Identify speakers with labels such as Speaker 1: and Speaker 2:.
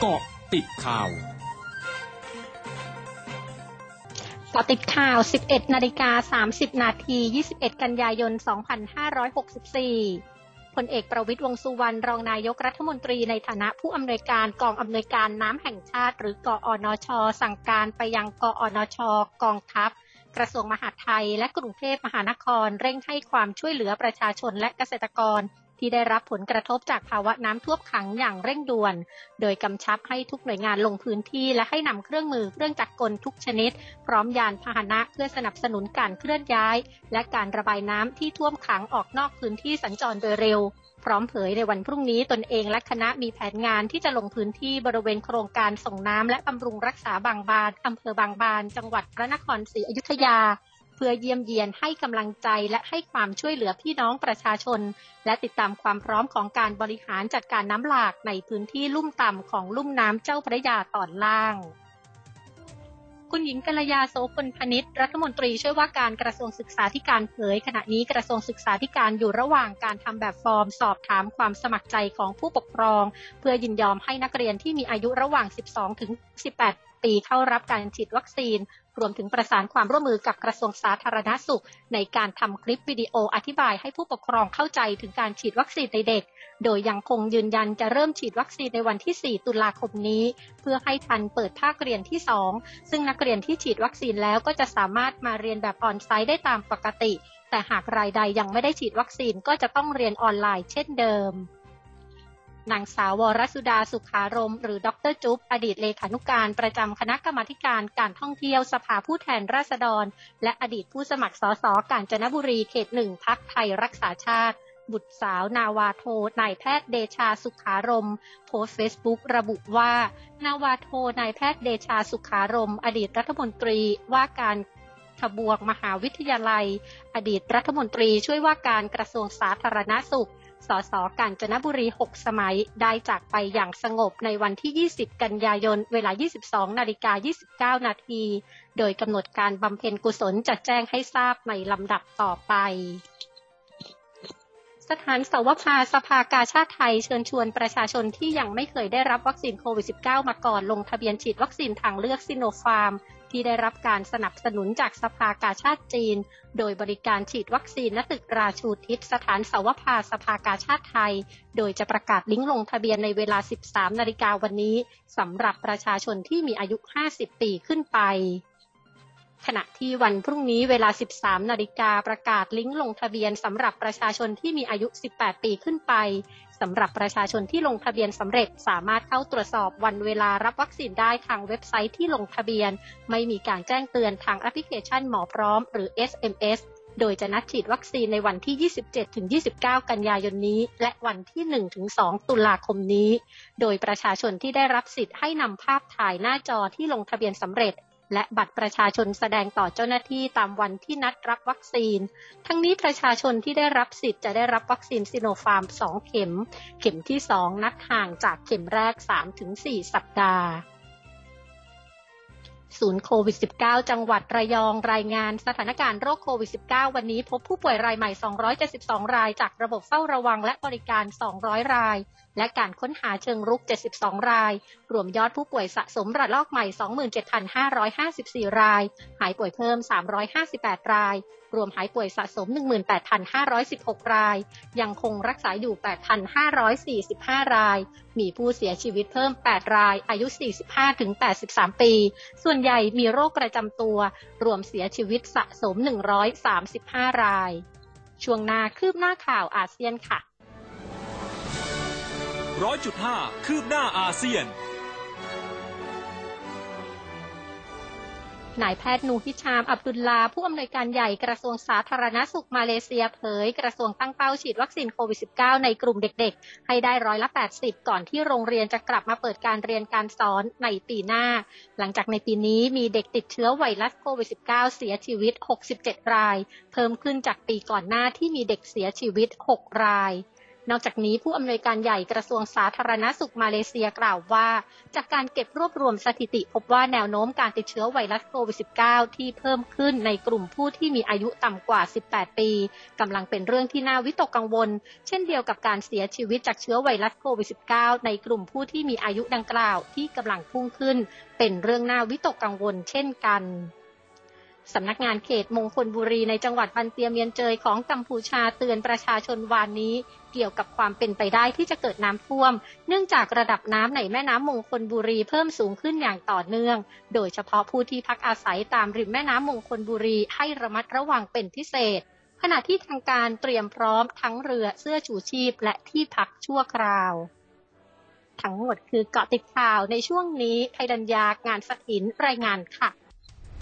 Speaker 1: เกาะติดข่าว
Speaker 2: เกาะติดข่าว 11 นาฬิกา 30 นาที 21 กันยายน 2564พลเอกประวิตยวงสุวรรณรองนายกรัฐมนตรีในฐานะผู้อำนวยการกองอำนวยการน้ำแห่งชาติ หรือกออนช สั่งการไปยังกอนช กองทัพ กระทรวงมหาดไทย และกรุงเทพมหานคร เร่งให้ความช่วยเหลือประชาชนและเกษตรกร ที่ได้รับผลกระทบจากภาวะน้ำท่วมขังอย่างเร่งด่วน โดยกำชับให้ทุกหน่วยงานลงพื้นที่และให้นำเครื่องมือเครื่องจักรกลทุกชนิด พร้อมยานพาหนะเพื่อสนับสนุนการเคลื่อนย้าย และการระบายน้ำที่ท่วมขังออกนอกพื้นที่สัญจรโดยเร็วพร้อมเผยในวันพรุ่งนี้ตนเองและคณะมีแผนงานที่จะลงพื้นที่บริเวณโครงการส่งน้ำและบำรุงรักษาบางบานอำเภอบางบาน จังหวัดพระนครศรีอยุธยา เพื่อเยี่ยมเยียนให้กำลังใจและให้ความช่วยเหลือพี่น้องประชาชน และติดตามความพร้อมของการบริหารจัดการน้ำหลากในพื้นที่ลุ่มต่ำของลุ่มน้ำเจ้าพระยาตอนล่างคุณหญิงกัลยาโสพลพนิษฐ์รัฐมนตรีช่วยว่าการกระทรวงศึกษาธิการเผย ขณะนี้กระทรวงศึกษาธิการอยู่ระหว่างการทำแบบฟอร์ม สอบถามความสมัครใจของผู้ปกครอง เพื่อยินยอมให้นักเรียนที่มีอายุระหว่าง 12 ถึง 18 ปีเข้ารับการฉีดวัคซีน รวมถึงประสานความร่วมมือกับกระทรวงสาธารณสุข ในการทำคลิปวิดีโออธิบายให้ผู้ปกครองเข้าใจถึงการฉีดวัคซีนในเด็ก โดยยังคงยืนยันจะเริ่มฉีดวัคซีนในวันที่ 4 ตุลาคมนี้ เพื่อให้ทันเปิดภาคเรียนที่ 2 ซึ่งนักเรียนที่ฉีดวัคซีนแล้วก็จะสามารถมาเรียนแบบออนไซต์ได้ตามปกติ แต่หากรายใดยังไม่ได้ฉีดวัคซีนก็จะต้องเรียนออนไลน์เช่นเดิม นางสาววรสุดาสุขารม หรือดรจุ๊บอดีตเลขานุการประจำคณะกรรมาการการท่องเที่ยวสภาผู้แทนราษฎร และอดีตผู้สมัครสสกาญจนบุรีเขตหนึ่งพักไทยรักษาชาติ บุตรสาวนาวาโทนายแพทย์เดชาสุขารม โพสเฟซบุ๊กระบุว่า นาวาโทนายแพทย์เดชาสุขารม อดีตรัฐมนตรีว่าการทบวงมหาวิทยาลัย อดีตรัฐมนตรีช่วยว่าการกระทรวงสาธารณสุข สสกาญจนบุรี 6 สมัย ได้จากไปอย่างสงบในวันที่ 20 กันยายน เวลา 22 นาฬิกา 29 นาที โดยกำหนดการบำเพ็ญกุศลจะแจ้งให้ทราบในลำดับต่อไปสถานสวภาสภากาชาติไทยเชิญชวนประชาชนที่ยังไม่เคยได้รับวัคซีนโควิด -19 มาก่อนลงทะเบียนฉีดวัคซีนทางเลือกซิโนฟาร์ม ที่ได้รับการสนับสนุนจากสภากาชาติจีน โดยบริการฉีดวัคซีนณตึกราชูทิศสถานสาวภาสภากาชาติไทย โดยจะประกาศลิงก์ลงทะเบียนในเวลา 13 นาฬิกาวันนี้สำหรับประชาชนที่มีอายุ 50 ปีขึ้นไป ขณะที่วันพรุ่งนี้เวลา 13 นาฬิกาประกาศลิงก์ลงทะเบียนสำหรับประชาชนที่มีอายุ 18 ปีขึ้นไปสำหรับประชาชนที่ลงทะเบียนสำเร็จสามารถเข้าตรวจสอบวันเวลารับวัคซีนได้ทางเว็บไซต์ที่ลงทะเบียน ไม่มีการแจ้งเตือนทางแอปพลิเคชันหมอพร้อม หรือ SMS โดยจะนัดฉีดวัคซีนในวันที่ 27-29 กันยายนนี้ และวันที่ 1-2 ตุลาคมนี้ โดยประชาชนที่ได้รับสิทธิ์ให้นำภาพถ่ายหน้าจอที่ลงทะเบียนสำเร็จ และบัตรประชาชนแสดงต่อเจ้าหน้าที่ตามวันที่นัดรับวัคซีน ทั้งนี้ประชาชนที่ได้รับสิทธิ์จะได้รับวัคซีนซิโนฟาร์ม 2 เข็ม เข็มที่ 2 นัดห่างจากเข็มแรก 3-4 สัปดาห์ ศูนย์โควิด -19 จังหวัดระยองรายงานสถานการณ์โรคโควิด -19 วันนี้พบผู้ป่วยรายใหม่ 272 รายจากระบบเฝ้าระวังและบริการ 200 ราย และการค้นหาเชิงรุก 72 ราย รวมยอดผู้ป่วยสะสมระลอกใหม่ 27,554 ราย หายป่วยเพิ่ม 358 ราย รวมหายป่วยสะสม 18,516 ราย ยังคงรักษาอยู่ 8,545 ราย มีผู้เสียชีวิตเพิ่ม 8 ราย อายุ 45-83 ปี ส่วนใหญ่มีโรคประจำตัว รวมเสียชีวิตสะสม 135 ราย ช่วงหน้าคืบหน้าข่าวอาเซียนค่ะ
Speaker 1: ร้อยจุดห้าคืบหน้าอาเซียน
Speaker 2: นายแพทย์นูฮิชาม อับดุลลา ผู้อำนวยการใหญ่กระทรวงสาธารณสุขมาเลเซียเผย กระทรวงตั้งเป้าฉีดวัคซีนโควิด -19 ในกลุ่มเด็กๆ ให้ได้ร้อยละ 80 ก่อนที่โรงเรียนจะกลับมาเปิดการเรียนการสอนในปีหน้า หลังจากในปีนี้มีเด็กติดเชื้อไวรัสโควิด -19 เสียชีวิต 67 ราย เพิ่มขึ้นจากปีก่อนหน้าที่มีเด็กเสียชีวิต 6 ราย นอกจากนี้ผู้อำนวยการใหญ่กระทรวงสาธารณสุขมาเลเซียกล่าวว่า จากการเก็บรวบรวมสถิติ พบว่าแนวโน้มการติดเชื้อไวรัสโควิด -19 ที่เพิ่มขึ้นในกลุ่มผู้ที่มีอายุต่ำกว่า 18 ปีกำลังเป็นเรื่องที่น่าวิตกกังวล เช่นเดียวกับการเสียชีวิตจากเชื้อไวรัสโควิด -19 ในกลุ่มผู้ที่มีอายุดังกล่าวที่กำลังพุ่งขึ้น เป็นเรื่องน่าวิตกกังวลเช่นกัน สำนักงานเขตมงคลบุรีในจังหวัดบันเตียเมียนเจยของกัมพูชาเตือนประชาชนวานนี้ เกี่ยวกับความเป็นไปได้ที่จะเกิดน้ำท่วม เนื่องจากระดับน้ำในแม่น้ำมงคลบุรีเพิ่มสูงขึ้นอย่างต่อเนื่อง โดยเฉพาะผู้ที่พักอาศัยตามริมแม่น้ำมงคลบุรีให้ระมัดระวังเป็นพิเศษ ขณะที่ทางการเตรียมพร้อมทั้งเรือเสื้อชูชีพและที่พักชั่วคราวทั้งหมดคือเกาะติดข่าวในช่วงนี้ไทยดัญญางานสถินรายงานค่ะ